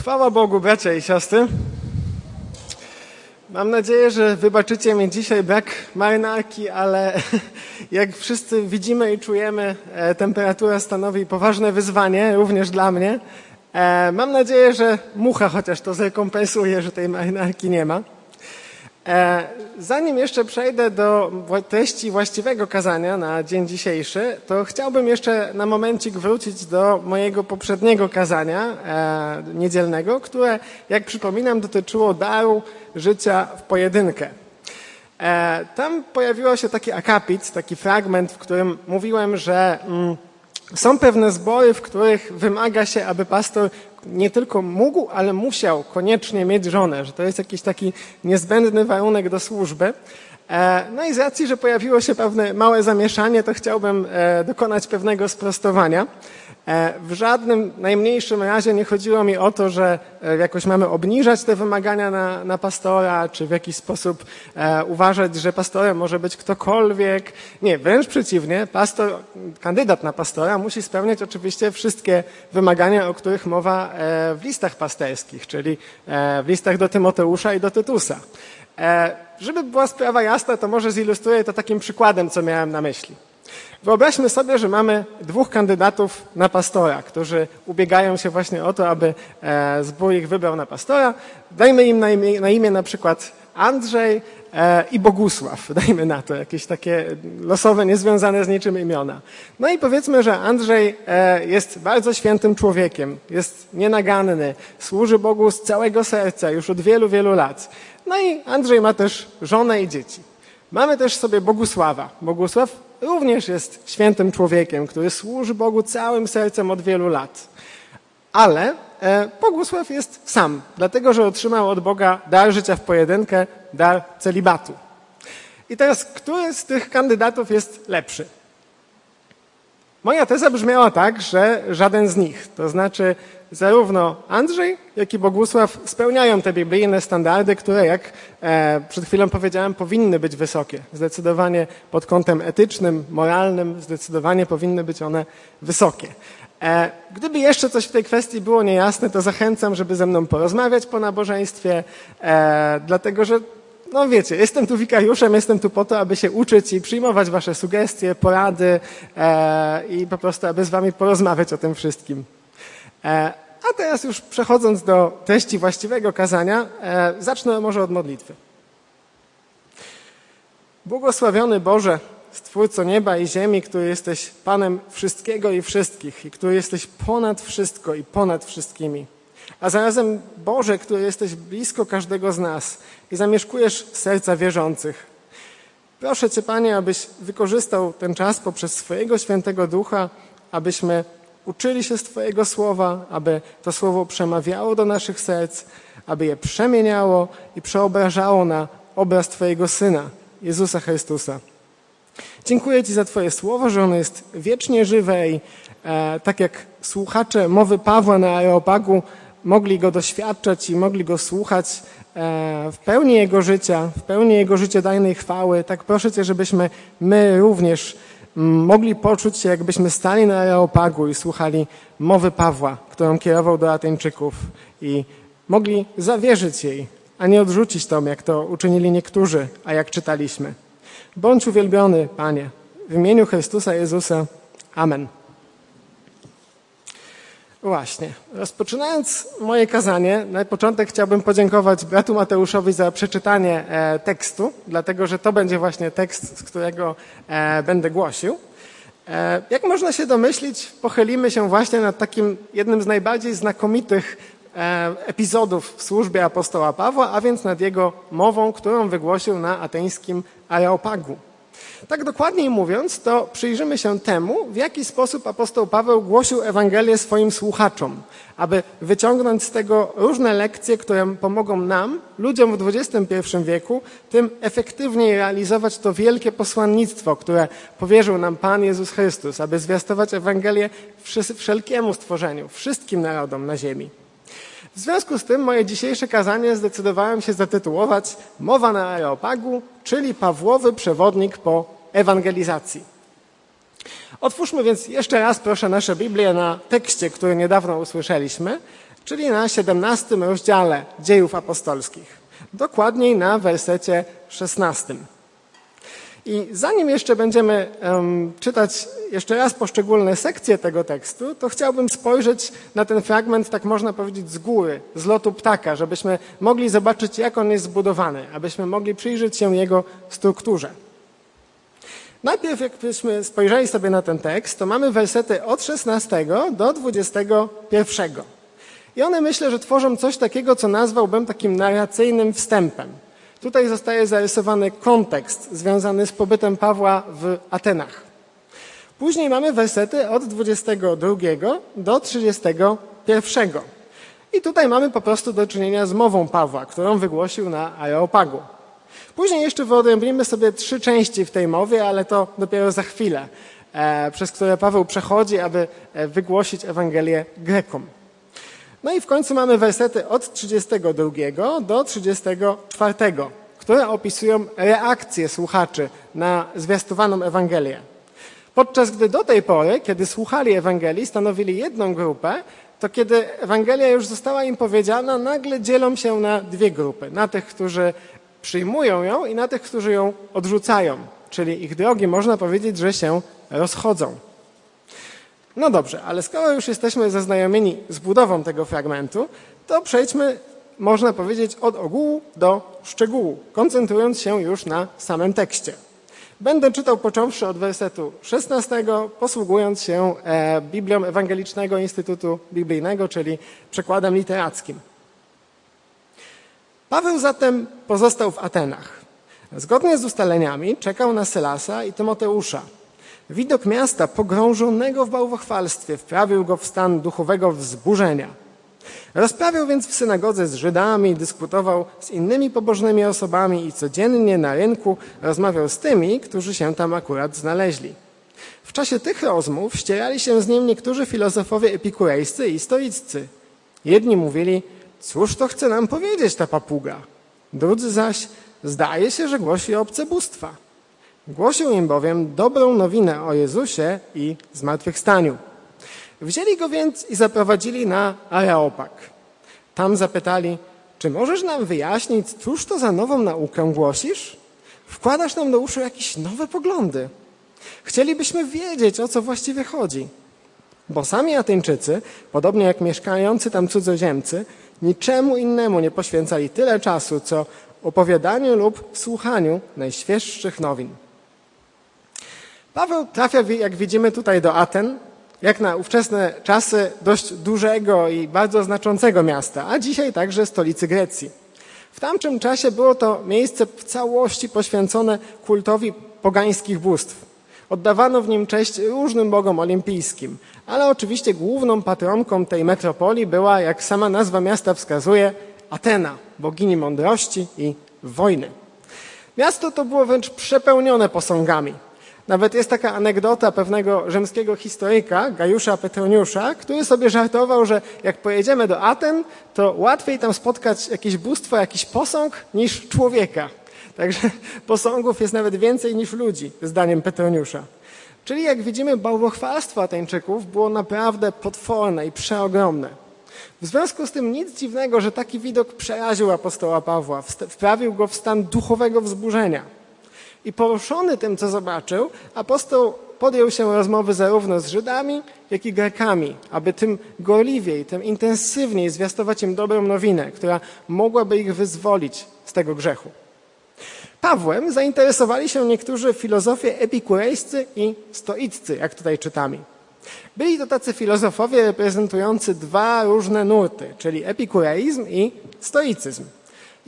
Chwała Bogu, bracia i siostry. Mam nadzieję, że wybaczycie mi dzisiaj brak marynarki, ale jak wszyscy widzimy i czujemy, e, temperatura stanowi poważne wyzwanie, również dla mnie. E, mam nadzieję, że mucha chociaż to zrekompensuje, że tej marynarki nie ma. E, zanim jeszcze przejdę do treści właściwego kazania na dzień dzisiejszy, to chciałbym jeszcze na momencik wrócić do mojego poprzedniego kazania e, niedzielnego, które, jak przypominam, dotyczyło daru życia w pojedynkę. E, tam pojawiło się taki akapit, taki fragment, w którym mówiłem, że mm, są pewne zbory, w których wymaga się, aby pastor nie tylko mógł, ale musiał koniecznie mieć żonę, że to jest jakiś taki niezbędny warunek do służby. E, no i z racji, że pojawiło się pewne małe zamieszanie, to chciałbym e, dokonać pewnego sprostowania. E, w żadnym najmniejszym razie nie chodziło mi o to, że jakoś mamy obniżać te wymagania na, na pastora, czy w jakiś sposób uważać, że pastorem może być ktokolwiek. Nie, wręcz przeciwnie, pastor, kandydat na pastora musi spełniać oczywiście wszystkie wymagania, o których mowa w listach pasterskich, czyli w listach do Tymoteusza i do Tytusa. Żeby była sprawa jasna, to może zilustruję to takim przykładem, co miałem na myśli. Wyobraźmy sobie, że mamy dwóch kandydatów na pastora, którzy ubiegają się właśnie o to, aby e, zbór ich wybrał na pastora. Dajmy im na imię, na, imię na przykład Andrzej e, i Bogusław. Dajmy na to jakieś takie losowe, niezwiązane z niczym imiona. No i powiedzmy, że Andrzej e, jest bardzo świętym człowiekiem, jest nienaganny, służy Bogu z całego serca już od wielu, wielu lat. No i Andrzej ma też żonę i dzieci. Mamy też sobie Bogusława. Bogusław również jest świętym człowiekiem, który służy Bogu całym sercem od wielu lat. Ale e, Bogusław jest sam, dlatego że otrzymał od Boga dar życia w pojedynkę, dar celibatu. I teraz, który z tych kandydatów jest lepszy? Moja teza brzmiała tak, że żaden z nich. To znaczy, zarówno Andrzej, jak i Bogusław spełniają te biblijne standardy, które, jak e, przed chwilą powiedziałem, powinny być wysokie. Zdecydowanie pod kątem etycznym, moralnym, zdecydowanie powinny być one wysokie. E, gdyby jeszcze coś w tej kwestii było niejasne, to zachęcam, żeby ze mną porozmawiać po nabożeństwie, e, dlatego że no wiecie, jestem tu wikariuszem, jestem tu po to, aby się uczyć i przyjmować wasze sugestie, porady e, i po prostu, aby z wami porozmawiać o tym wszystkim. E, a teraz już przechodząc do treści właściwego kazania, e, zacznę może od modlitwy. Błogosławiony Boże, Stwórco nieba i ziemi, który jesteś Panem wszystkiego i wszystkich i który jesteś ponad wszystko i ponad wszystkimi. A zarazem Boże, który jesteś blisko każdego z nas i zamieszkujesz serca wierzących. Proszę Cię, Panie, abyś wykorzystał ten czas poprzez swojego świętego ducha, abyśmy uczyli się z Twojego słowa, aby to słowo przemawiało do naszych serc, aby je przemieniało i przeobrażało na obraz Twojego Syna, Jezusa Chrystusa. Dziękuję Ci za Twoje słowo, że ono jest wiecznie żywe i e, tak jak słuchacze mowy Pawła na Areopagu mogli go doświadczać i mogli go słuchać e, w pełni Jego życia, w pełni Jego życiodajnej chwały, tak proszę Cię, żebyśmy my również mogli poczuć się, jakbyśmy stali na Areopagu i słuchali mowy Pawła, którą kierował do Ateńczyków i mogli zawierzyć jej, a nie odrzucić tą, jak to uczynili niektórzy, a jak czytaliśmy. Bądź uwielbiony, Panie, w imieniu Chrystusa Jezusa. Amen. Właśnie. Rozpoczynając moje kazanie, na początek chciałbym podziękować bratu Mateuszowi za przeczytanie e, tekstu, dlatego że to będzie właśnie tekst, z którego e, będę głosił. E, jak można się domyślić, pochylimy się właśnie nad takim jednym z najbardziej znakomitych epizodów w służbie apostoła Pawła, a więc nad jego mową, którą wygłosił na ateńskim Areopagu. Tak dokładniej mówiąc, to przyjrzymy się temu, w jaki sposób apostoł Paweł głosił Ewangelię swoim słuchaczom, aby wyciągnąć z tego różne lekcje, które pomogą nam, ludziom w XXI wieku, tym efektywniej realizować to wielkie posłannictwo, które powierzył nam Pan Jezus Chrystus, aby zwiastować Ewangelię wszelkiemu stworzeniu, wszystkim narodom na ziemi. W związku z tym moje dzisiejsze kazanie zdecydowałem się zatytułować Mowa na Areopagu, czyli Pawłowy przewodnik po ewangelizacji. Otwórzmy więc jeszcze raz proszę nasze Biblię na tekście, który niedawno usłyszeliśmy. czyli na 17 rozdziale dziejów apostolskich, dokładniej na wersecie 16. I zanim jeszcze będziemy um, czytać jeszcze raz poszczególne sekcje tego tekstu, to chciałbym spojrzeć na ten fragment, tak można powiedzieć, z góry, z lotu ptaka, żebyśmy mogli zobaczyć, jak on jest zbudowany, abyśmy mogli przyjrzeć się jego strukturze. Najpierw, jakbyśmy spojrzeli sobie na ten tekst, to mamy wersety od 16 do 21. I one myślę, że tworzą coś takiego, co nazwałbym takim narracyjnym wstępem. Tutaj zostaje zarysowany kontekst związany z pobytem Pawła w Atenach. Później mamy wersety od 22 do 31. I tutaj mamy po prostu do czynienia z mową Pawła, którą wygłosił na Areopagu. Później jeszcze wyodrębnimy sobie trzy części w tej mowie, ale to dopiero za chwilę, e, przez które Paweł przechodzi, aby e, wygłosić Ewangelię Grekom. No i w końcu mamy wersety od 32 do 34, które opisują reakcję słuchaczy na zwiastowaną Ewangelię. Podczas gdy do tej pory, kiedy słuchali Ewangelii, stanowili jedną grupę, to kiedy Ewangelia już została im powiedziana, nagle dzielą się na dwie grupy. Na tych, którzy przyjmują ją i na tych, którzy ją odrzucają. Czyli ich drogi, można powiedzieć, że się rozchodzą. No dobrze, ale skoro już jesteśmy zaznajomieni z budową tego fragmentu, to przejdźmy, można powiedzieć, od ogółu do szczegółu, koncentrując się już na samym tekście. Będę czytał począwszy od wersetu 16, posługując się e, Biblią Ewangelicznego Instytutu Biblijnego, czyli przekładem literackim. Paweł zatem pozostał w Atenach. Zgodnie z ustaleniami czekał na Sylasa i Tymoteusza. Widok miasta pogrążonego w bałwochwalstwie wprawił go w stan duchowego wzburzenia. Rozprawiał więc w synagodze z Żydami, dyskutował z innymi pobożnymi osobami i codziennie na rynku rozmawiał z tymi, którzy się tam akurat znaleźli. W czasie tych rozmów ścierali się z nim niektórzy filozofowie epikurejscy i stoiccy. Jedni mówili, cóż to chce nam powiedzieć ta papuga? Drudzy zaś, zdaje się, że głosi obce bóstwa. Głosił im bowiem dobrą nowinę o Jezusie i zmartwychwstaniu. Wzięli go więc i zaprowadzili na Areopag. Tam zapytali, czy możesz nam wyjaśnić, cóż to za nową naukę głosisz? Wkładasz nam do uszu jakieś nowe poglądy. Chcielibyśmy wiedzieć, o co właściwie chodzi. Bo sami Ateńczycy, podobnie jak mieszkający tam cudzoziemcy, niczemu innemu nie poświęcali tyle czasu, co opowiadaniu lub słuchaniu najświeższych nowin. Paweł trafia, jak widzimy tutaj, do Aten, jak na ówczesne czasy dość dużego i bardzo znaczącego miasta, a dzisiaj także stolicy Grecji. W tamtym czasie było to miejsce w całości poświęcone kultowi pogańskich bóstw. Oddawano w nim cześć różnym bogom olimpijskim, ale oczywiście główną patronką tej metropolii była, jak sama nazwa miasta wskazuje, Atena, bogini mądrości i wojny. Miasto to było wręcz przepełnione posągami. Nawet jest taka anegdota pewnego rzymskiego historyka, Gajusza Petroniusza, który sobie żartował, że jak pojedziemy do Aten, to łatwiej tam spotkać jakieś bóstwo, jakiś posąg niż człowieka. Także posągów jest nawet więcej niż ludzi, zdaniem Petroniusza. Czyli jak widzimy, bałwochwalstwo Ateńczyków było naprawdę potworne i przeogromne. W związku z tym nic dziwnego, że taki widok przeraził apostoła Pawła, wprawił go w stan duchowego wzburzenia. I poruszony tym, co zobaczył, apostoł podjął się rozmowy zarówno z Żydami, jak i Grekami, aby tym gorliwiej, tym intensywniej zwiastować im dobrą nowinę, która mogłaby ich wyzwolić z tego grzechu. Pawłem zainteresowali się niektórzy filozofie epikurejscy i stoiccy, jak tutaj czytamy. Byli to tacy filozofowie reprezentujący dwa różne nurty, czyli epikureizm i stoicyzm.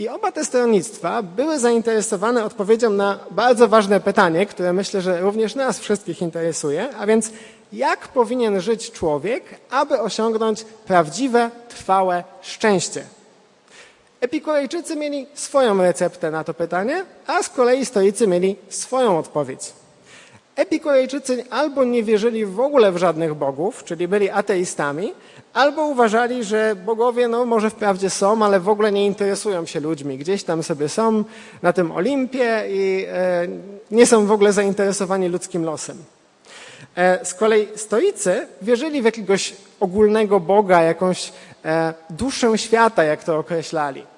I oba te stronnictwa były zainteresowane odpowiedzią na bardzo ważne pytanie, które myślę, że również nas wszystkich interesuje, a więc jak powinien żyć człowiek, aby osiągnąć prawdziwe, trwałe szczęście? Epikurejczycy mieli swoją receptę na to pytanie, a z kolei stoicy mieli swoją odpowiedź. Epikurejczycy albo nie wierzyli w ogóle w żadnych bogów, czyli byli ateistami, albo uważali, że bogowie no może wprawdzie są, ale w ogóle nie interesują się ludźmi. Gdzieś tam sobie są na tym Olimpie i e, nie są w ogóle zainteresowani ludzkim losem. E, z kolei stoicy wierzyli w jakiegoś ogólnego Boga, jakąś e, duszę świata, jak to określali.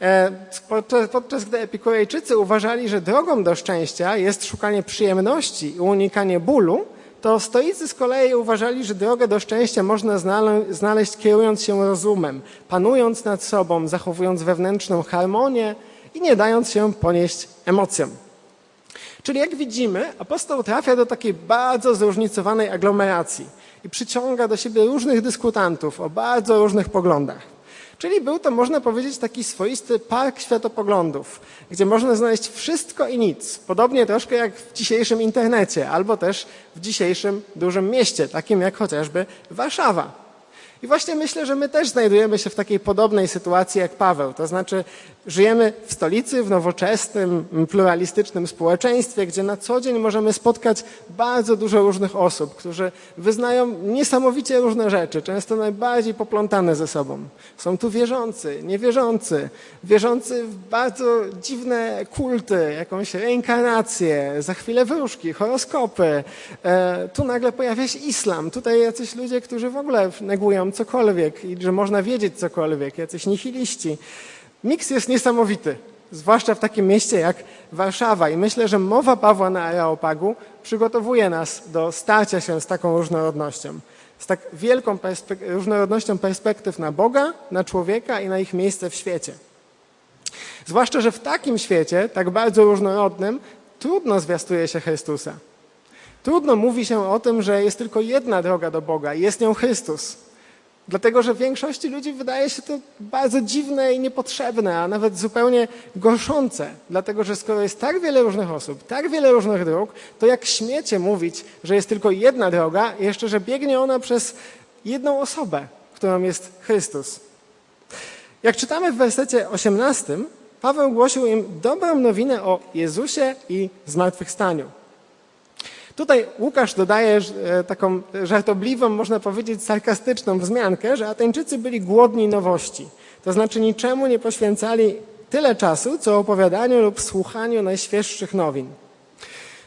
E, podczas, podczas gdy Epikurejczycy uważali, że drogą do szczęścia jest szukanie przyjemności i unikanie bólu, to stoicy z kolei uważali, że drogę do szczęścia można znaleźć kierując się rozumem, panując nad sobą, zachowując wewnętrzną harmonię i nie dając się ponieść emocjom. Czyli jak widzimy, apostoł trafia do takiej bardzo zróżnicowanej aglomeracji i przyciąga do siebie różnych dyskutantów o bardzo różnych poglądach. Czyli był to, można powiedzieć, taki swoisty park światopoglądów, gdzie można znaleźć wszystko i nic. Podobnie troszkę jak w dzisiejszym internecie, albo też w dzisiejszym dużym mieście, takim jak chociażby Warszawa. I właśnie myślę, że my też znajdujemy się w takiej podobnej sytuacji jak Paweł. To znaczy, żyjemy w stolicy, w nowoczesnym, pluralistycznym społeczeństwie, gdzie na co dzień możemy spotkać bardzo dużo różnych osób, którzy wyznają niesamowicie różne rzeczy, często najbardziej poplątane ze sobą. Są tu wierzący, niewierzący, wierzący w bardzo dziwne kulty, jakąś reinkarnację, za chwilę wróżki, horoskopy. E, tu nagle pojawia się islam. Tutaj jacyś ludzie, którzy w ogóle negują cokolwiek i że można wiedzieć cokolwiek, jacyś nihiliści. Miks jest niesamowity, zwłaszcza w takim mieście jak Warszawa i myślę, że mowa Pawła na Areopagu przygotowuje nas do starcia się z taką różnorodnością, z tak wielką różnorodnością perspektyw na Boga, na człowieka i na ich miejsce w świecie. Zwłaszcza, że w takim świecie, tak bardzo różnorodnym, trudno zwiastuje się Chrystusa. Trudno mówi się o tym, że jest tylko jedna droga do Boga i jest nią Chrystus. Dlatego, że większości ludzi wydaje się to bardzo dziwne i niepotrzebne, a nawet zupełnie gorszące. Dlatego, że skoro jest tak wiele różnych osób, tak wiele różnych dróg, to jak śmiecie mówić, że jest tylko jedna droga, jeszcze, że biegnie ona przez jedną osobę, którą jest Chrystus. Jak czytamy w wersecie 18, Paweł głosił im dobrą nowinę o Jezusie i zmartwychwstaniu. Tutaj Łukasz dodaje e, taką żartobliwą, można powiedzieć sarkastyczną wzmiankę, że Ateńczycy byli głodni nowości. To znaczy niczemu nie poświęcali tyle czasu, co opowiadaniu lub słuchaniu najświeższych nowin.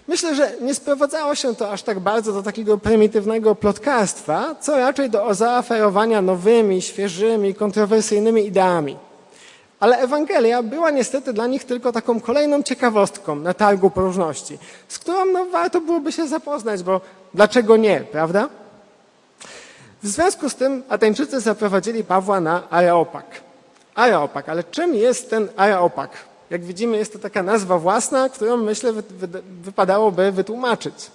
Myślę, że nie sprowadzało się to aż tak bardzo do takiego prymitywnego plotkarstwa, co raczej do zaoferowania nowymi, świeżymi, kontrowersyjnymi ideami. Ale Ewangelia była niestety dla nich tylko taką kolejną ciekawostką na targu próżności, z którą no, warto byłoby się zapoznać, bo dlaczego nie, prawda? W związku z tym Ateńczycy zaprowadzili Pawła na Areopag. Areopag, ale czym jest ten Areopag? Jak widzimy, jest to taka nazwa własna, którą myślę wypadałoby wytłumaczyć.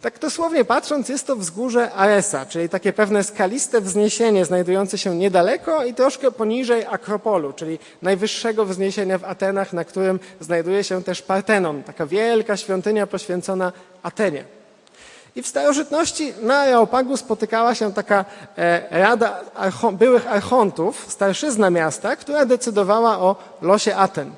Tak dosłownie patrząc, jest to wzgórze Aresa, czyli takie pewne skaliste wzniesienie znajdujące się niedaleko i troszkę poniżej Akropolu, czyli najwyższego wzniesienia w Atenach, na którym znajduje się też Partenon, taka wielka świątynia poświęcona Atenie. I w starożytności na Areopagu spotykała się taka e, rada byłych archontów, starszyzna miasta, która decydowała o losie Aten.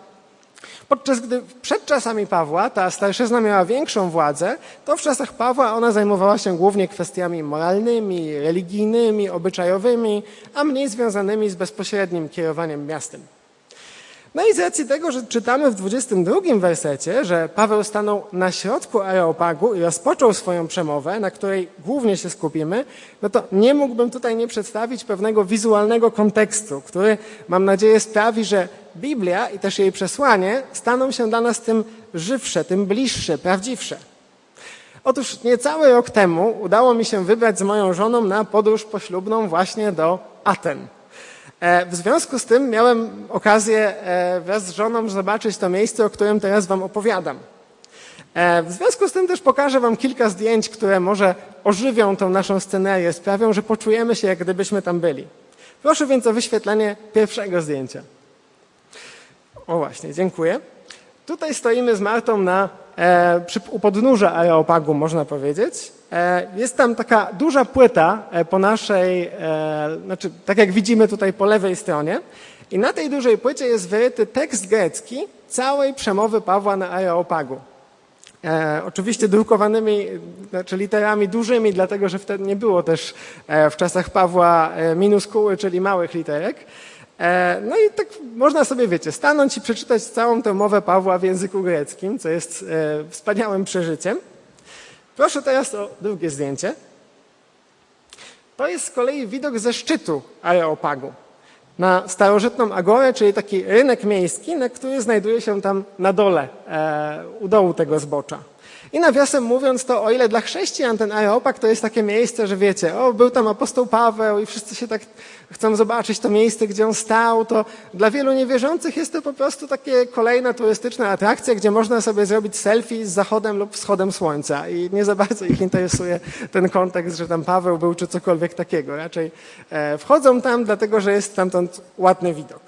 Podczas gdy przed czasami Pawła ta starszyzna miała większą władzę, to w czasach Pawła ona zajmowała się głównie kwestiami moralnymi, religijnymi, obyczajowymi, a mniej związanymi z bezpośrednim kierowaniem miastem. No i z racji tego, że czytamy w 22 wersecie, że Paweł stanął na środku Areopagu i rozpoczął swoją przemowę, na której głównie się skupimy, no to nie mógłbym tutaj nie przedstawić pewnego wizualnego kontekstu, który mam nadzieję sprawi, że Biblia i też jej przesłanie staną się dla nas tym żywsze, tym bliższe, prawdziwsze. Otóż niecały rok temu udało mi się wybrać z moją żoną na podróż poślubną właśnie do Aten. E, w związku z tym miałem okazję e, wraz z żoną zobaczyć to miejsce, o którym teraz Wam opowiadam. E, w związku z tym też pokażę Wam kilka zdjęć, które może ożywią tą naszą scenerię, sprawią, że poczujemy się, jak gdybyśmy tam byli. Proszę więc o wyświetlenie pierwszego zdjęcia. O właśnie, dziękuję. Tutaj stoimy z Martą na, przy, u podnóża Areopagu, można powiedzieć. E, jest tam taka duża płyta e, po naszej, e, znaczy tak jak widzimy tutaj po lewej stronie. I na tej dużej płycie jest wyryty tekst grecki całej przemowy Pawła na Areopagu. E, oczywiście drukowanymi, znaczy literami dużymi, dlatego że wtedy nie było też e, w czasach Pawła e, minuskuły, czyli małych literek. E, no i tak można sobie, wiecie, stanąć i przeczytać całą tę mowę Pawła w języku greckim, co jest e, wspaniałym przeżyciem. Proszę teraz o drugie zdjęcie. to jest z kolei widok ze szczytu Areopagu na starożytną agorę, czyli taki rynek miejski, na który znajduje się tam na dole, e, u dołu tego zbocza. I nawiasem mówiąc, to o ile dla chrześcijan ten Areopag to jest takie miejsce, że wiecie, o, był tam apostoł Paweł i wszyscy się tak chcą zobaczyć to miejsce, gdzie on stał, to dla wielu niewierzących jest to po prostu takie kolejna turystyczna atrakcja, gdzie można sobie zrobić selfie z zachodem lub wschodem słońca i nie za bardzo ich interesuje ten kontekst, że tam Paweł był czy cokolwiek takiego. Raczej e, wchodzą tam dlatego, że jest stamtąd ładny widok.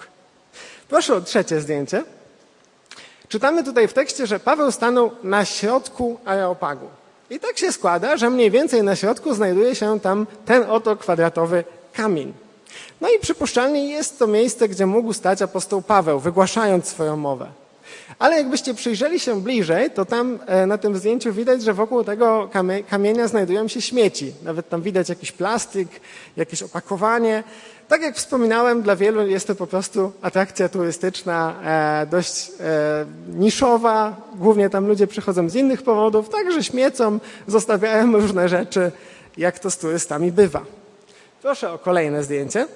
Proszę o trzecie zdjęcie. Czytamy tutaj w tekście, że Paweł stanął na środku Areopagu. I tak się składa, że mniej więcej na środku znajduje się tam ten oto kwadratowy kamień. No i przypuszczalnie jest to miejsce, gdzie mógł stać apostoł Paweł, wygłaszając swoją mowę. Ale jakbyście przyjrzeli się bliżej, to tam e, na tym zdjęciu widać, że wokół tego kamienia znajdują się śmieci. Nawet tam widać jakiś plastik, jakieś opakowanie. Tak jak wspominałem, dla wielu jest to po prostu atrakcja turystyczna, e, dość e, niszowa. Głównie tam ludzie przychodzą z innych powodów, także śmiecą, zostawiają różne rzeczy, jak to z turystami bywa. Proszę o kolejne zdjęcie.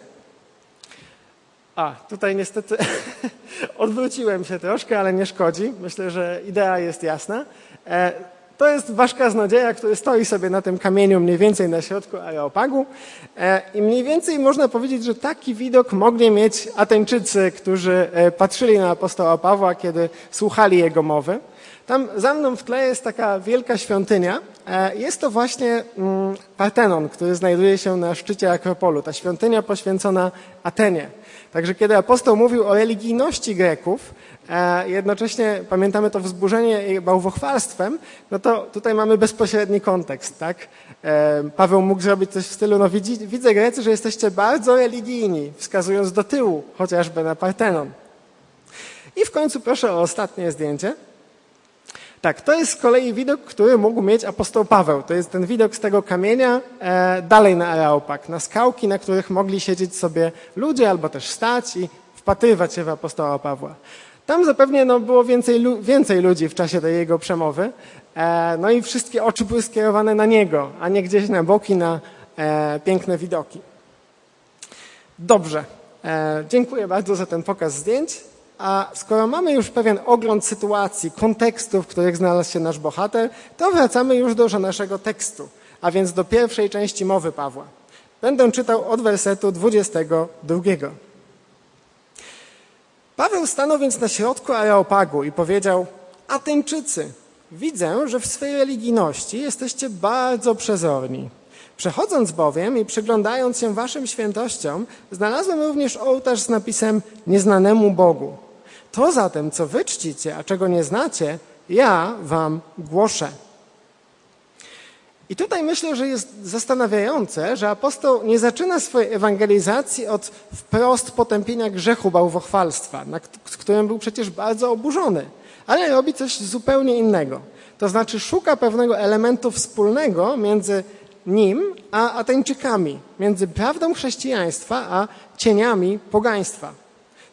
A, tutaj niestety odwróciłem się troszkę, ale nie szkodzi. Myślę, że idea jest jasna. E, to jest wasz kaznodzieja, który stoi sobie na tym kamieniu mniej więcej na środku Areopagu e, i mniej więcej można powiedzieć, że taki widok mogli mieć Ateńczycy, którzy e, patrzyli na apostoła Pawła, kiedy słuchali jego mowy. Tam za mną w tle jest taka wielka świątynia. E, jest to właśnie mm, Partenon, który znajduje się na szczycie Akropolu. Ta świątynia poświęcona Atenie. Także kiedy apostoł mówił o religijności Greków, E, jednocześnie pamiętamy to wzburzenie bałwochwalstwem, no to tutaj mamy bezpośredni kontekst, tak? E, Paweł mógł zrobić coś w stylu, no widzę Grecy, że jesteście bardzo religijni, wskazując do tyłu, chociażby na Partenon. I w końcu proszę o ostatnie zdjęcie. Tak, to jest z kolei widok, który mógł mieć apostoł Paweł. To jest ten widok z tego kamienia e, dalej na Areopag, na skałki, na których mogli siedzieć sobie ludzie albo też stać i wpatrywać się w apostoła Pawła. Tam zapewne no, było więcej, więcej ludzi w czasie tej jego przemowy, e, no i wszystkie oczy były skierowane na niego, a nie gdzieś na boki, na e, piękne widoki. Dobrze, e, dziękuję bardzo za ten pokaz zdjęć. A skoro mamy już pewien ogląd sytuacji, kontekstu, w których znalazł się nasz bohater, to wracamy już do naszego tekstu, a więc do pierwszej części mowy Pawła. Będę czytał od wersetu 22. Paweł stanął więc na środku Areopagu i powiedział: Ateńczycy, widzę, że w swej religijności jesteście bardzo przezorni. Przechodząc bowiem i przyglądając się waszym świętościom, znalazłem również ołtarz z napisem Nieznanemu Bogu. To zatem, co wy czcicie, a czego nie znacie, ja wam głoszę. I tutaj myślę, że jest zastanawiające, że apostoł nie zaczyna swojej ewangelizacji od wprost potępienia grzechu bałwochwalstwa, z którym był przecież bardzo oburzony, ale robi coś zupełnie innego. To znaczy szuka pewnego elementu wspólnego między nim a Ateńczykami, między prawdą chrześcijaństwa a cieniami pogaństwa.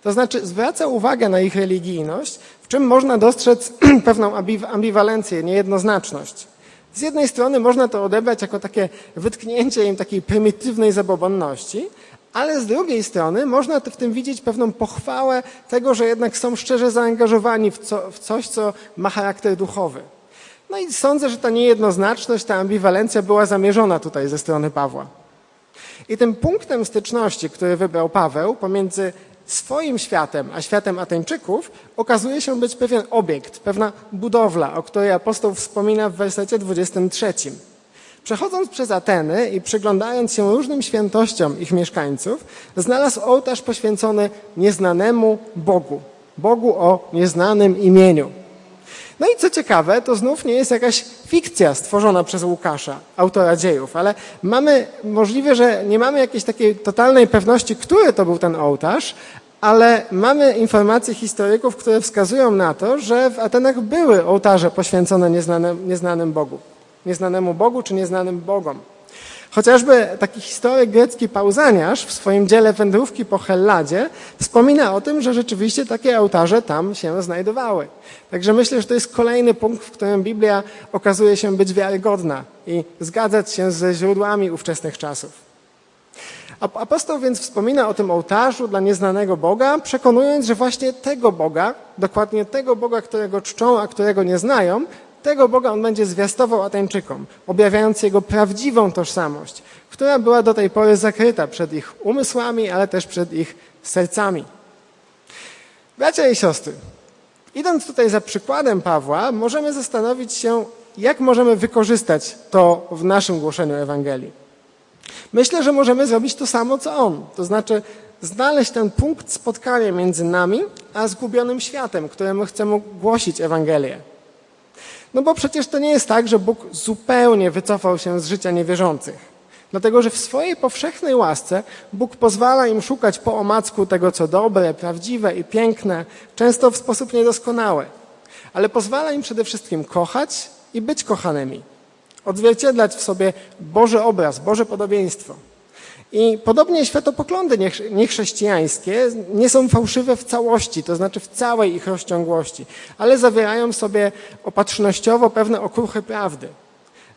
To znaczy zwraca uwagę na ich religijność, w czym można dostrzec pewną ambiwalencję, niejednoznaczność. Z jednej strony można to odebrać jako takie wytknięcie im takiej prymitywnej zabobonności, ale z drugiej strony można w tym widzieć pewną pochwałę tego, że jednak są szczerze zaangażowani w, co, w coś, co ma charakter duchowy. No i sądzę, że ta niejednoznaczność, ta ambiwalencja była zamierzona tutaj ze strony Pawła. I tym punktem styczności, który wybrał Paweł pomiędzy swoim światem, a światem Ateńczyków, okazuje się być pewien obiekt, pewna budowla, o której apostoł wspomina w wersecie 23. Przechodząc przez Ateny i przyglądając się różnym świętościom ich mieszkańców, znalazł ołtarz poświęcony nieznanemu Bogu, Bogu o nieznanym imieniu. No i co ciekawe, to znów nie jest jakaś fikcja stworzona przez Łukasza, autora dziejów, ale mamy możliwe, że nie mamy jakiejś takiej totalnej pewności, który to był ten ołtarz, ale mamy informacje historyków, które wskazują na to, że w Atenach były ołtarze poświęcone nieznanym, nieznanym Bogu, nieznanemu Bogu czy nieznanym Bogom. Chociażby taki historyk grecki Pauzaniarz w swoim dziele Wędrówki po Helladzie wspomina o tym, że rzeczywiście takie ołtarze tam się znajdowały. Także myślę, że to jest kolejny punkt, w którym Biblia okazuje się być wiarygodna i zgadzać się ze źródłami ówczesnych czasów. Apostoł więc wspomina o tym ołtarzu dla nieznanego Boga, przekonując, że właśnie tego Boga, dokładnie tego Boga, którego czczą, a którego nie znają, tego Boga on będzie zwiastował Ateńczykom, objawiając jego prawdziwą tożsamość, która była do tej pory zakryta przed ich umysłami, ale też przed ich sercami. Bracia i siostry, idąc tutaj za przykładem Pawła, możemy zastanowić się, jak możemy wykorzystać to w naszym głoszeniu Ewangelii. Myślę, że możemy zrobić to samo, co on, to znaczy znaleźć ten punkt spotkania między nami a zgubionym światem, któremu chcemy głosić Ewangelię. No bo przecież to nie jest tak, że Bóg zupełnie wycofał się z życia niewierzących. Dlatego, że w swojej powszechnej łasce Bóg pozwala im szukać po omacku tego, co dobre, prawdziwe i piękne, często w sposób niedoskonały. Ale pozwala im przede wszystkim kochać i być kochanymi. Odzwierciedlać w sobie Boży obraz, Boże podobieństwo. I podobnie światopoglądy niechrześcijańskie nie są fałszywe w całości, to znaczy w całej ich rozciągłości, ale zawierają w sobie opatrznościowo pewne okruchy prawdy.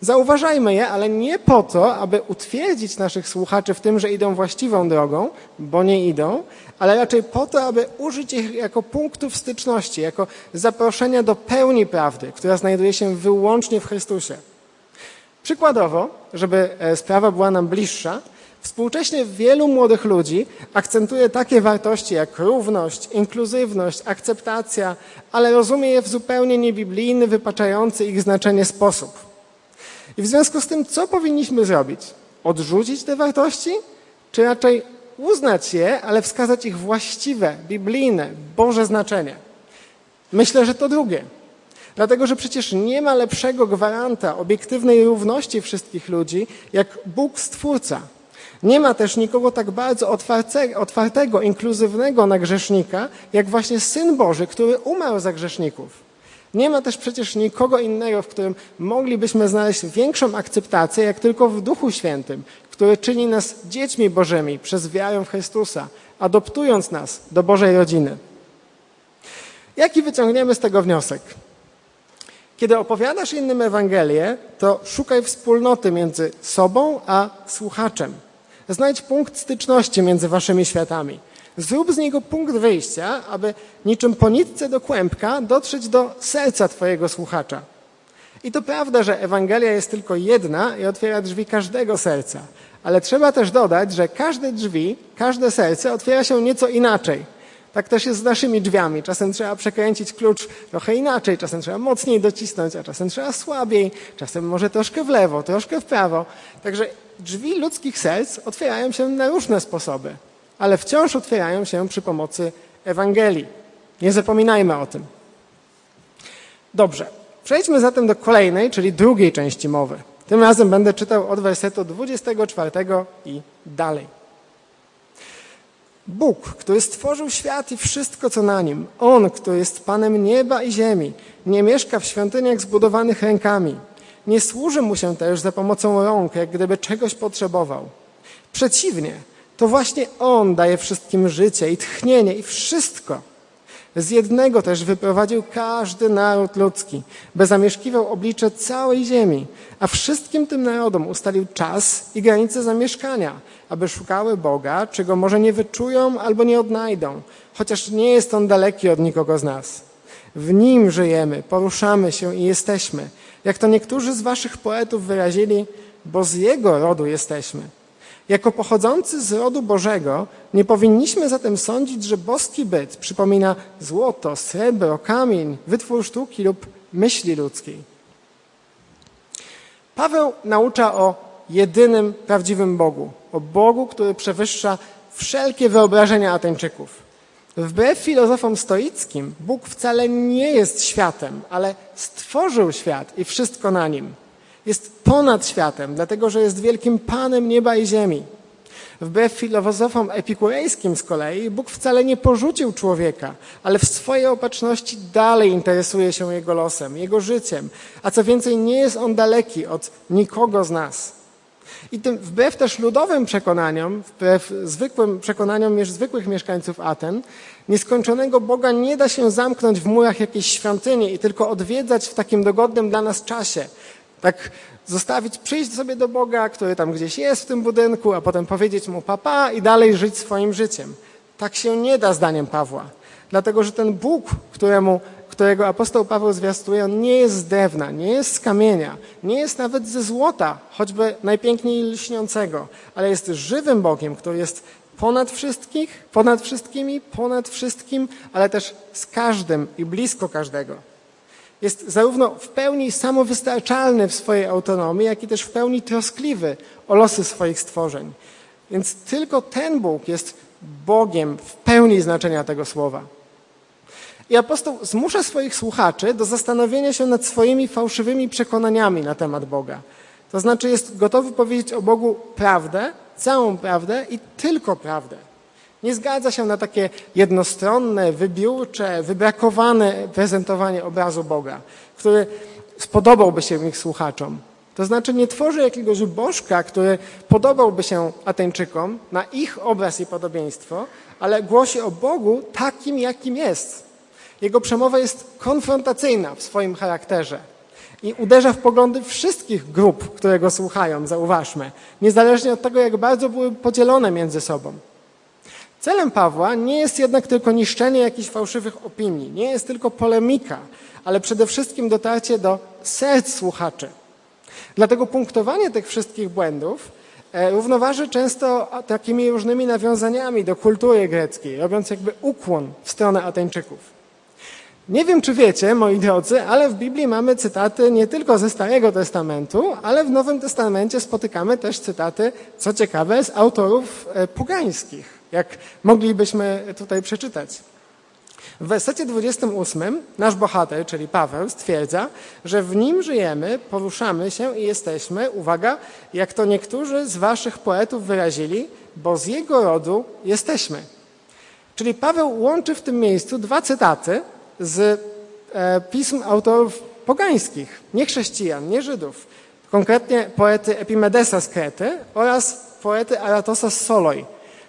Zauważajmy je, ale nie po to, aby utwierdzić naszych słuchaczy w tym, że idą właściwą drogą, bo nie idą, ale raczej po to, aby użyć ich jako punktu styczności, jako zaproszenia do pełni prawdy, która znajduje się wyłącznie w Chrystusie. Przykładowo, żeby e, sprawa była nam bliższa, Współcześnie wielu młodych ludzi akcentuje takie wartości jak równość, inkluzywność, akceptacja, ale rozumie je w zupełnie niebiblijny, wypaczający ich znaczenie sposób. I w związku z tym, co powinniśmy zrobić? Odrzucić te wartości? Czy raczej uznać je, ale wskazać ich właściwe, biblijne, Boże znaczenie? Myślę, że to drugie. Dlatego, że przecież nie ma lepszego gwaranta obiektywnej równości wszystkich ludzi, jak Bóg Stwórca. Nie ma też nikogo tak bardzo otwartego, inkluzywnego na grzesznika, jak właśnie Syn Boży, który umarł za grzeszników. Nie ma też przecież nikogo innego, w którym moglibyśmy znaleźć większą akceptację, jak tylko w Duchu Świętym, który czyni nas dziećmi Bożymi przez wiarę w Chrystusa, adoptując nas do Bożej rodziny. Jaki wyciągniemy z tego wniosek? Kiedy opowiadasz innym Ewangelię, to szukaj wspólnoty między sobą a słuchaczem. Znajdź punkt styczności między waszymi światami. Zrób z niego punkt wyjścia, aby niczym po nitce do kłębka dotrzeć do serca twojego słuchacza. I to prawda, że Ewangelia jest tylko jedna i otwiera drzwi każdego serca. Ale trzeba też dodać, że każde drzwi, każde serce otwiera się nieco inaczej. Tak też jest z naszymi drzwiami. Czasem trzeba przekręcić klucz trochę inaczej, czasem trzeba mocniej docisnąć, a czasem trzeba słabiej, czasem może troszkę w lewo, troszkę w prawo. Także drzwi ludzkich serc otwierają się na różne sposoby, ale wciąż otwierają się przy pomocy Ewangelii. Nie zapominajmy o tym. Dobrze. Przejdźmy zatem do kolejnej, czyli drugiej części mowy. Tym razem będę czytał od wersetu 24 i dalej. Bóg, który stworzył świat i wszystko, co na nim, On, który jest Panem nieba i ziemi, nie mieszka w świątyniach zbudowanych rękami. Nie służy mu się też za pomocą rąk, jak gdyby czegoś potrzebował. Przeciwnie, to właśnie On daje wszystkim życie i tchnienie i wszystko. Z jednego też wyprowadził każdy naród ludzki, by zamieszkiwał oblicze całej ziemi, a wszystkim tym narodom ustalił czas i granice zamieszkania, aby szukały Boga, czego może nie wyczują albo nie odnajdą, chociaż nie jest On daleki od nikogo z nas. W Nim żyjemy, poruszamy się i jesteśmy, jak to niektórzy z waszych poetów wyrazili, bo z Jego rodu jesteśmy. Jako pochodzący z rodu Bożego nie powinniśmy zatem sądzić, że boski byt przypomina złoto, srebro, kamień, wytwór sztuki lub myśli ludzkiej. Paweł naucza o jedynym prawdziwym Bogu, o Bogu, który przewyższa wszelkie wyobrażenia Ateńczyków. Wbrew filozofom stoickim, Bóg wcale nie jest światem, ale stworzył świat i wszystko na nim. Jest ponad światem, dlatego że jest wielkim Panem nieba i ziemi. Wbrew filozofom epikurejskim z kolei, Bóg wcale nie porzucił człowieka, ale w swojej opatrzności dalej interesuje się jego losem, jego życiem, a co więcej, nie jest on daleki od nikogo z nas. I tym, wbrew też ludowym przekonaniom, wbrew zwykłym przekonaniom zwykłych mieszkańców Aten, nieskończonego Boga nie da się zamknąć w murach jakiejś świątyni i tylko odwiedzać w takim dogodnym dla nas czasie. Tak zostawić, przyjść sobie do Boga, który tam gdzieś jest w tym budynku, a potem powiedzieć mu papa i dalej żyć swoim życiem. Tak się nie da zdaniem Pawła. Dlatego, że ten Bóg, któremu, którego apostoł Paweł zwiastuje, on nie jest z drewna, nie jest z kamienia, nie jest nawet ze złota, choćby najpiękniej lśniącego, ale jest żywym Bogiem, który jest ponad wszystkich, ponad wszystkimi, ponad wszystkim, ale też z każdym i blisko każdego. Jest zarówno w pełni samowystarczalny w swojej autonomii, jak i też w pełni troskliwy o losy swoich stworzeń. Więc tylko ten Bóg jest Bogiem w pełni znaczenia tego słowa. I apostoł zmusza swoich słuchaczy do zastanowienia się nad swoimi fałszywymi przekonaniami na temat Boga. To znaczy jest gotowy powiedzieć o Bogu prawdę, całą prawdę i tylko prawdę. Nie zgadza się na takie jednostronne, wybiórcze, wybrakowane prezentowanie obrazu Boga, który spodobałby się ich słuchaczom. To znaczy nie tworzy jakiegoś bożka, który podobałby się Ateńczykom na ich obraz i podobieństwo, ale głosi o Bogu takim, jakim jest. Jego przemowa jest konfrontacyjna w swoim charakterze i uderza w poglądy wszystkich grup, które go słuchają, zauważmy, niezależnie od tego, jak bardzo były podzielone między sobą. Celem Pawła nie jest jednak tylko niszczenie jakichś fałszywych opinii, nie jest tylko polemika, ale przede wszystkim dotarcie do serc słuchaczy. Dlatego punktowanie tych wszystkich błędów e, równoważy często takimi różnymi nawiązaniami do kultury greckiej, robiąc jakby ukłon w stronę Ateńczyków. Nie wiem, czy wiecie, moi drodzy, ale w Biblii mamy cytaty nie tylko ze Starego Testamentu, ale w Nowym Testamencie spotykamy też cytaty, co ciekawe, z autorów e, pogańskich, jak moglibyśmy tutaj przeczytać. W wersecie 28 nasz bohater, czyli Paweł, stwierdza, że w nim żyjemy, poruszamy się i jesteśmy, uwaga, jak to niektórzy z waszych poetów wyrazili, bo z jego rodu jesteśmy. Czyli Paweł łączy w tym miejscu dwa cytaty z e, pism autorów pogańskich, nie chrześcijan, nie Żydów. Konkretnie poety Epimedesa z Krety oraz poety Aratosa z Soloi.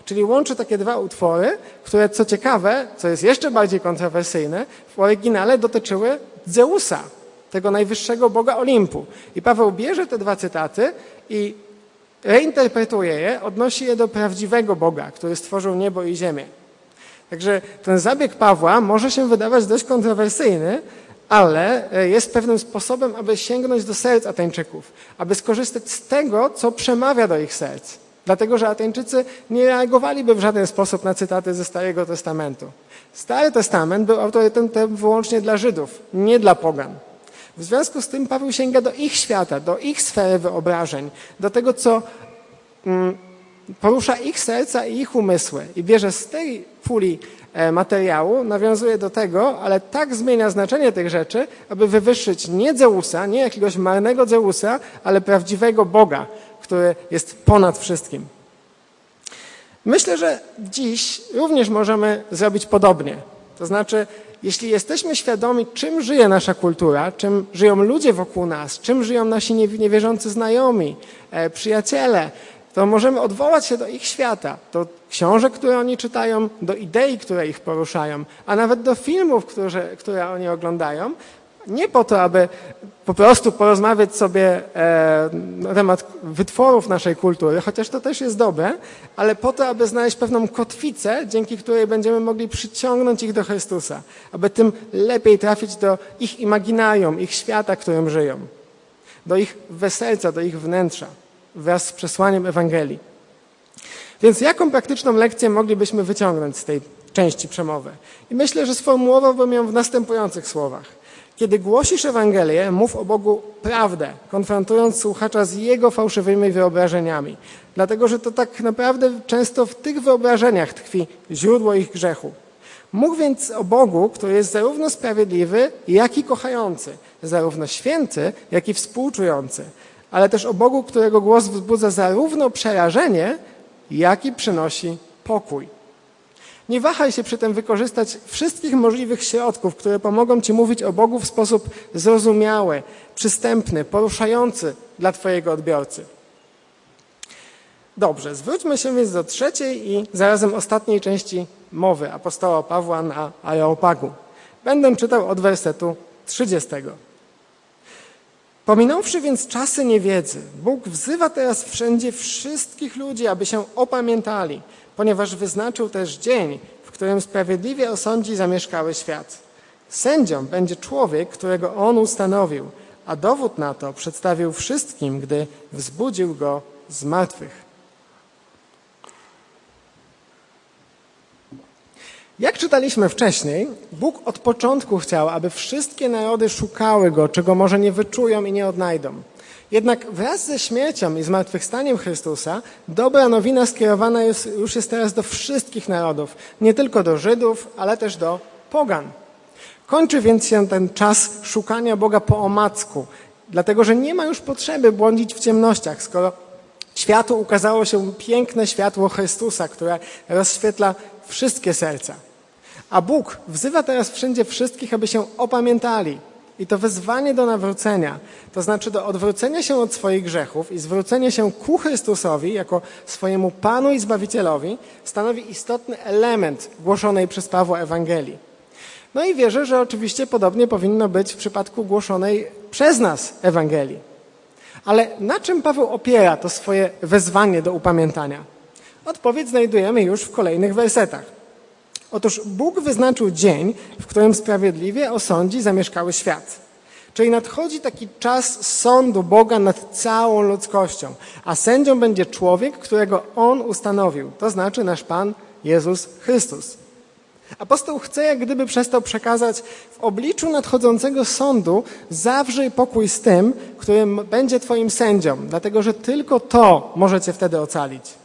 Czyli łączy takie dwa utwory, które co ciekawe, co jest jeszcze bardziej kontrowersyjne, w oryginale dotyczyły Zeusa, tego najwyższego boga Olimpu. I Paweł bierze te dwa cytaty i reinterpretuje je, odnosi je do prawdziwego Boga, który stworzył niebo i ziemię. Także ten zabieg Pawła może się wydawać dość kontrowersyjny, ale e, jest pewnym sposobem, aby sięgnąć do serc Ateńczyków, aby skorzystać z tego, co przemawia do ich serc. Dlatego, że Ateńczycy nie reagowaliby w żaden sposób na cytaty ze Starego Testamentu. Stary Testament był autorytetem wyłącznie dla Żydów, nie dla pogan. W związku z tym Paweł sięga do ich świata, do ich sfery wyobrażeń, do tego, co mm, porusza ich serca i ich umysły i bierze z tej puli e, materiału, nawiązuje do tego, ale tak zmienia znaczenie tych rzeczy, aby wywyższyć nie Zeusa, nie jakiegoś marnego Zeusa, ale prawdziwego Boga, który jest ponad wszystkim. Myślę, że dziś również możemy zrobić podobnie. To znaczy, jeśli jesteśmy świadomi, czym żyje nasza kultura, czym żyją ludzie wokół nas, czym żyją nasi niewierzący znajomi, e, przyjaciele, to możemy odwołać się do ich świata, do książek, które oni czytają, do idei, które ich poruszają, a nawet do filmów, które, które oni oglądają, nie po to, aby po prostu porozmawiać sobie e, na temat wytworów naszej kultury, chociaż to też jest dobre, ale po to, aby znaleźć pewną kotwicę, dzięki której będziemy mogli przyciągnąć ich do Chrystusa, aby tym lepiej trafić do ich imaginarium, ich świata, którym żyją, do ich weselca, do ich wnętrza, wraz z przesłaniem Ewangelii. Więc jaką praktyczną lekcję moglibyśmy wyciągnąć z tej części przemowy? I myślę, że sformułowałbym ją w następujących słowach. Kiedy głosisz Ewangelię, mów o Bogu prawdę, konfrontując słuchacza z jego fałszywymi wyobrażeniami. Dlatego, że to tak naprawdę często w tych wyobrażeniach tkwi źródło ich grzechu. Mów więc o Bogu, który jest zarówno sprawiedliwy, jak i kochający, zarówno święty, jak i współczujący, ale też o Bogu, którego głos wzbudza zarówno przerażenie, jak i przynosi pokój. Nie wahaj się przy tym wykorzystać wszystkich możliwych środków, które pomogą Ci mówić o Bogu w sposób zrozumiały, przystępny, poruszający dla Twojego odbiorcy. Dobrze, zwróćmy się więc do trzeciej i zarazem ostatniej części mowy apostoła Pawła na Areopagu. Będę czytał od wersetu 30. Pominąwszy więc czasy niewiedzy, Bóg wzywa teraz wszędzie wszystkich ludzi, aby się opamiętali, ponieważ wyznaczył też dzień, w którym sprawiedliwie osądzi zamieszkały świat. Sędzią będzie człowiek, którego on ustanowił, a dowód na to przedstawił wszystkim, gdy wzbudził go z martwych. Jak czytaliśmy wcześniej, Bóg od początku chciał, aby wszystkie narody szukały Go, czego może nie wyczują i nie odnajdą. Jednak wraz ze śmiercią i zmartwychwstaniem Chrystusa dobra nowina skierowana jest, już jest teraz do wszystkich narodów, nie tylko do Żydów, ale też do pogan. Kończy więc się ten czas szukania Boga po omacku, dlatego że nie ma już potrzeby błądzić w ciemnościach, skoro światu ukazało się piękne światło Chrystusa, które rozświetla wszystkie serca. A Bóg wzywa teraz wszędzie wszystkich, aby się opamiętali. I to wezwanie do nawrócenia, to znaczy do odwrócenia się od swoich grzechów i zwrócenia się ku Chrystusowi jako swojemu Panu i Zbawicielowi, stanowi istotny element głoszonej przez Pawła Ewangelii. No i wierzę, że oczywiście podobnie powinno być w przypadku głoszonej przez nas Ewangelii. Ale na czym Paweł opiera to swoje wezwanie do upamiętania? Odpowiedź znajdujemy już w kolejnych wersetach. Otóż Bóg wyznaczył dzień, w którym sprawiedliwie osądzi zamieszkały świat. Czyli nadchodzi taki czas sądu Boga nad całą ludzkością, a sędzią będzie człowiek, którego On ustanowił, to znaczy nasz Pan Jezus Chrystus. Apostoł chce jak gdyby przez to przekazać w obliczu nadchodzącego sądu zawrzyj pokój z tym, którym będzie Twoim sędzią, dlatego że tylko to może Cię wtedy ocalić.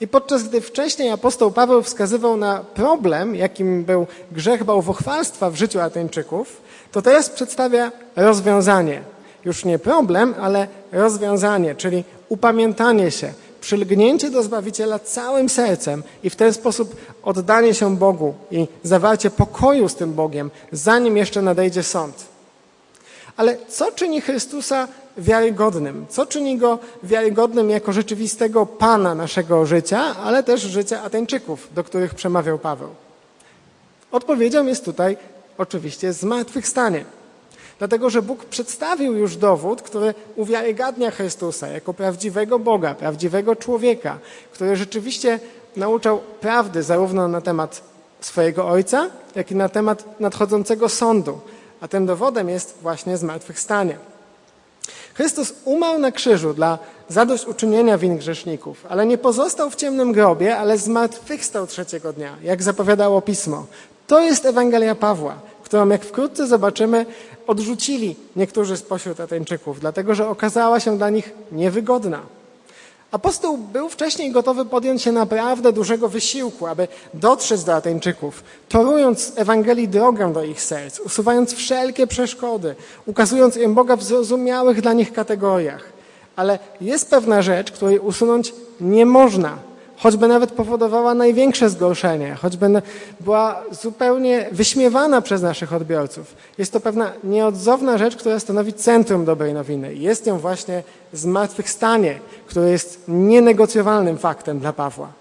I podczas gdy wcześniej apostoł Paweł wskazywał na problem, jakim był grzech bałwochwalstwa w życiu Ateńczyków, to teraz przedstawia rozwiązanie. Już nie problem, ale rozwiązanie, czyli upamiętanie się, przylgnięcie do Zbawiciela całym sercem i w ten sposób oddanie się Bogu i zawarcie pokoju z tym Bogiem, zanim jeszcze nadejdzie sąd. Ale co czyni Chrystusa wiarygodnym? Co czyni go wiarygodnym jako rzeczywistego Pana naszego życia, ale też życia Ateńczyków, do których przemawiał Paweł? Odpowiedzią jest tutaj oczywiście zmartwychwstanie. Dlatego, że Bóg przedstawił już dowód, który uwiarygadnia Chrystusa jako prawdziwego Boga, prawdziwego człowieka, który rzeczywiście nauczał prawdy zarówno na temat swojego Ojca, jak i na temat nadchodzącego sądu. A tym dowodem jest właśnie zmartwychwstanie. Chrystus umarł na krzyżu dla zadośćuczynienia win grzeszników, ale nie pozostał w ciemnym grobie, ale zmartwychwstał trzeciego dnia, jak zapowiadało Pismo. To jest Ewangelia Pawła, którą, jak wkrótce zobaczymy, odrzucili niektórzy spośród Ateńczyków, dlatego że okazała się dla nich niewygodna. Apostoł był wcześniej gotowy podjąć się naprawdę dużego wysiłku, aby dotrzeć do Ateńczyków, torując Ewangelii drogę do ich serc, usuwając wszelkie przeszkody, ukazując im Boga w zrozumiałych dla nich kategoriach. Ale jest pewna rzecz, której usunąć nie można – choćby nawet powodowała największe zgorszenie, choćby była zupełnie wyśmiewana przez naszych odbiorców. Jest to pewna nieodzowna rzecz, która stanowi centrum dobrej nowiny. Jest nią właśnie zmartwychwstanie, które jest nienegocjowalnym faktem dla Pawła.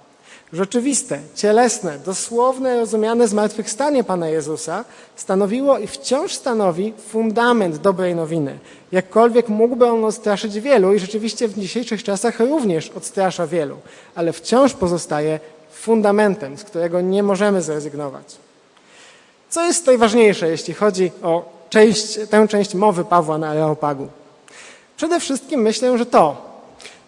Rzeczywiste, cielesne, dosłowne, rozumiane zmartwychwstanie Pana Jezusa stanowiło i wciąż stanowi fundament dobrej nowiny. Jakkolwiek mógłby on odstraszyć wielu i rzeczywiście w dzisiejszych czasach również odstrasza wielu, ale wciąż pozostaje fundamentem, z którego nie możemy zrezygnować. Co jest najważniejsze, jeśli chodzi o część, tę część mowy Pawła na Areopagu? Przede wszystkim myślę, że to,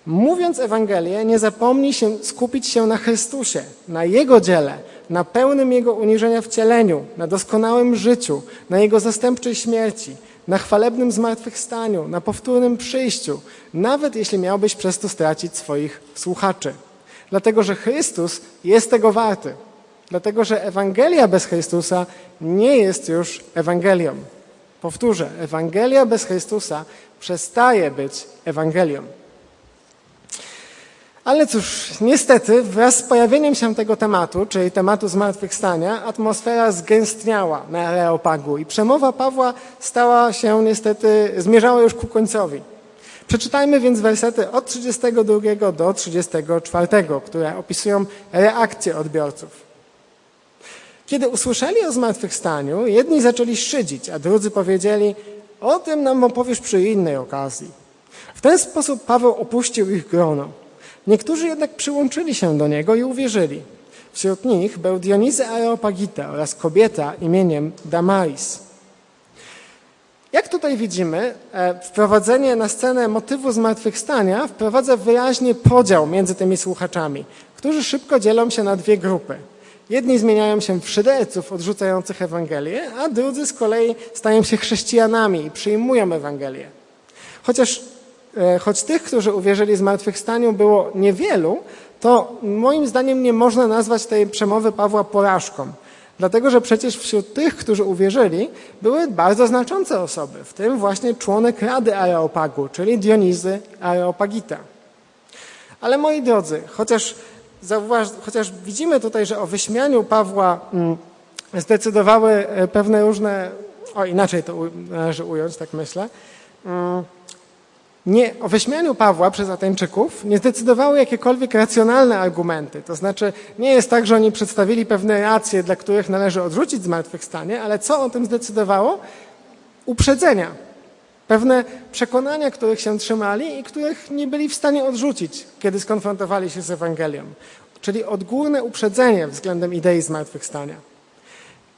Mówiąc Ewangelię, nie zapomnij się skupić się na Chrystusie, na Jego dziele, na pełnym Jego uniżenia wcieleniu, na doskonałym życiu, na Jego zastępczej śmierci, na chwalebnym zmartwychwstaniu, na powtórnym przyjściu, nawet jeśli miałbyś przez to stracić swoich słuchaczy. Dlatego, że Chrystus jest tego warty. Dlatego, że Ewangelia bez Chrystusa nie jest już Ewangelią. Powtórzę, Ewangelia bez Chrystusa przestaje być Ewangelią. Ale cóż, niestety wraz z pojawieniem się tego tematu, czyli tematu zmartwychwstania, atmosfera zgęstniała na Areopagu i przemowa Pawła stała się niestety, zmierzała już ku końcowi. Przeczytajmy więc wersety od 32 do 34, które opisują reakcję odbiorców. Kiedy usłyszeli o zmartwychwstaniu, jedni zaczęli szydzić, a drudzy powiedzieli, o tym nam opowiesz przy innej okazji. W ten sposób Paweł opuścił ich grono. Niektórzy jednak przyłączyli się do niego i uwierzyli. Wśród nich był Dionizy Areopagita oraz kobieta imieniem Damaris. Jak tutaj widzimy, e, wprowadzenie na scenę motywu zmartwychwstania wprowadza wyraźnie podział między tymi słuchaczami, którzy szybko dzielą się na dwie grupy. Jedni zmieniają się w szyderców odrzucających Ewangelię, a drudzy z kolei stają się chrześcijanami i przyjmują Ewangelię. Chociaż choć tych, którzy uwierzyli zmartwychwstaniu było niewielu, to moim zdaniem nie można nazwać tej przemowy Pawła porażką. Dlatego, że przecież wśród tych, którzy uwierzyli, były bardzo znaczące osoby, w tym właśnie członek Rady Areopagu, czyli Dionizy Areopagita. Ale moi drodzy, chociaż, zauważ, chociaż widzimy tutaj, że o wyśmianiu Pawła mm, zdecydowały e, pewne różne, o inaczej to należy ująć, tak myślę, mm, nie, o wyśmianiu Pawła przez Ateńczyków nie zdecydowały jakiekolwiek racjonalne argumenty. To znaczy, nie jest tak, że oni przedstawili pewne racje, dla których należy odrzucić zmartwychwstanie, ale co o tym zdecydowało? Uprzedzenia. Pewne przekonania, których się trzymali i których nie byli w stanie odrzucić, kiedy skonfrontowali się z Ewangelią. Czyli odgórne uprzedzenie względem idei zmartwychwstania.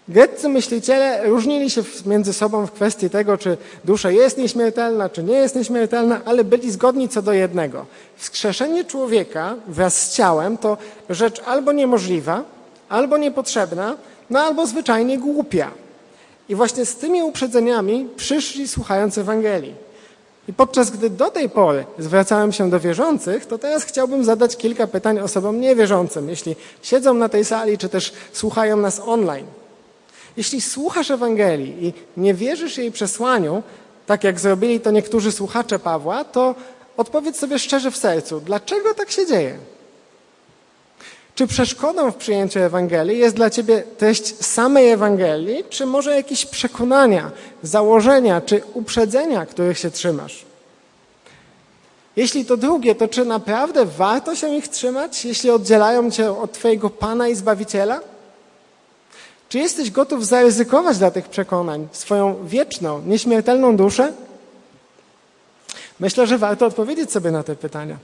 Greccy myśliciele różnili się między sobą w kwestii tego, czy dusza jest nieśmiertelna, czy nie jest nieśmiertelna, ale byli zgodni co do jednego. Wskrzeszenie człowieka wraz z ciałem to rzecz albo niemożliwa, albo niepotrzebna, no albo zwyczajnie głupia. I właśnie z tymi uprzedzeniami przyszli słuchając Ewangelii. I podczas gdy do tej pory zwracałem się do wierzących, to teraz chciałbym zadać kilka pytań osobom niewierzącym, jeśli siedzą na tej sali, czy też słuchają nas online. Jeśli słuchasz Ewangelii i nie wierzysz jej przesłaniu, tak jak zrobili to niektórzy słuchacze Pawła, to odpowiedz sobie szczerze w sercu, dlaczego tak się dzieje? Czy przeszkodą w przyjęciu Ewangelii jest dla ciebie treść samej Ewangelii, czy może jakieś przekonania, założenia, czy uprzedzenia, których się trzymasz? Jeśli to drugie, to czy naprawdę warto się ich trzymać, jeśli oddzielają cię od Twojego Pana i Zbawiciela? Czy jesteś gotów zaryzykować dla tych przekonań swoją wieczną, nieśmiertelną duszę? Myślę, że warto odpowiedzieć sobie na te pytania.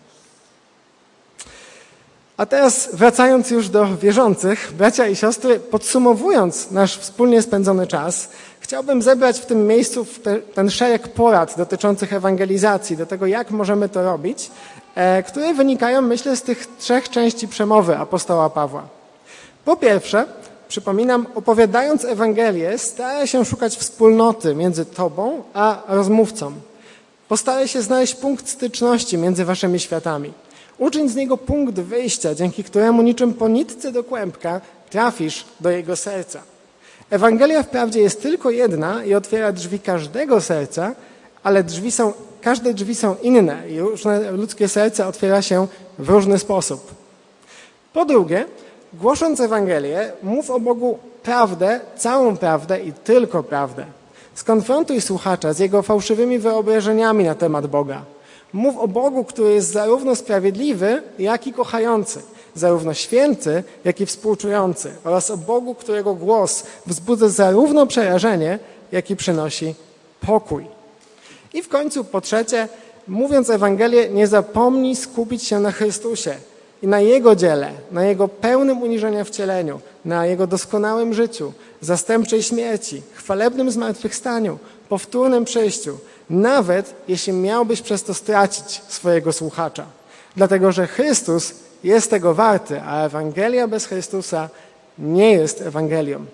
A teraz wracając już do wierzących, bracia i siostry, podsumowując nasz wspólnie spędzony czas, chciałbym zebrać w tym miejscu ten szereg porad dotyczących ewangelizacji, do tego, jak możemy to robić, e, które wynikają, myślę, z tych trzech części przemowy apostoła Pawła. Po pierwsze, przypominam, opowiadając Ewangelię, staraj się szukać wspólnoty między Tobą a rozmówcą. Postaraj się znaleźć punkt styczności między Waszymi światami. Uczyń z niego punkt wyjścia, dzięki któremu niczym po nitce do kłębka trafisz do jego serca. Ewangelia wprawdzie jest tylko jedna i otwiera drzwi każdego serca, ale drzwi są, każde drzwi są inne i różne ludzkie serce otwiera się w różny sposób. Po drugie, Głosząc Ewangelię, mów o Bogu prawdę, całą prawdę i tylko prawdę. Skonfrontuj słuchacza z jego fałszywymi wyobrażeniami na temat Boga. Mów o Bogu, który jest zarówno sprawiedliwy, jak i kochający, zarówno święty, jak i współczujący, oraz o Bogu, którego głos wzbudza zarówno przerażenie, jak i przynosi pokój. I w końcu, po trzecie, mówiąc Ewangelię, nie zapomnij skupić się na Chrystusie, i na Jego dziele, na Jego pełnym uniżenia wcieleniu, na Jego doskonałym życiu, zastępczej śmierci, chwalebnym zmartwychwstaniu, powtórnym przyjściu, nawet jeśli miałbyś przez to stracić swojego słuchacza. Dlatego, że Chrystus jest tego warty, a Ewangelia bez Chrystusa nie jest Ewangelią.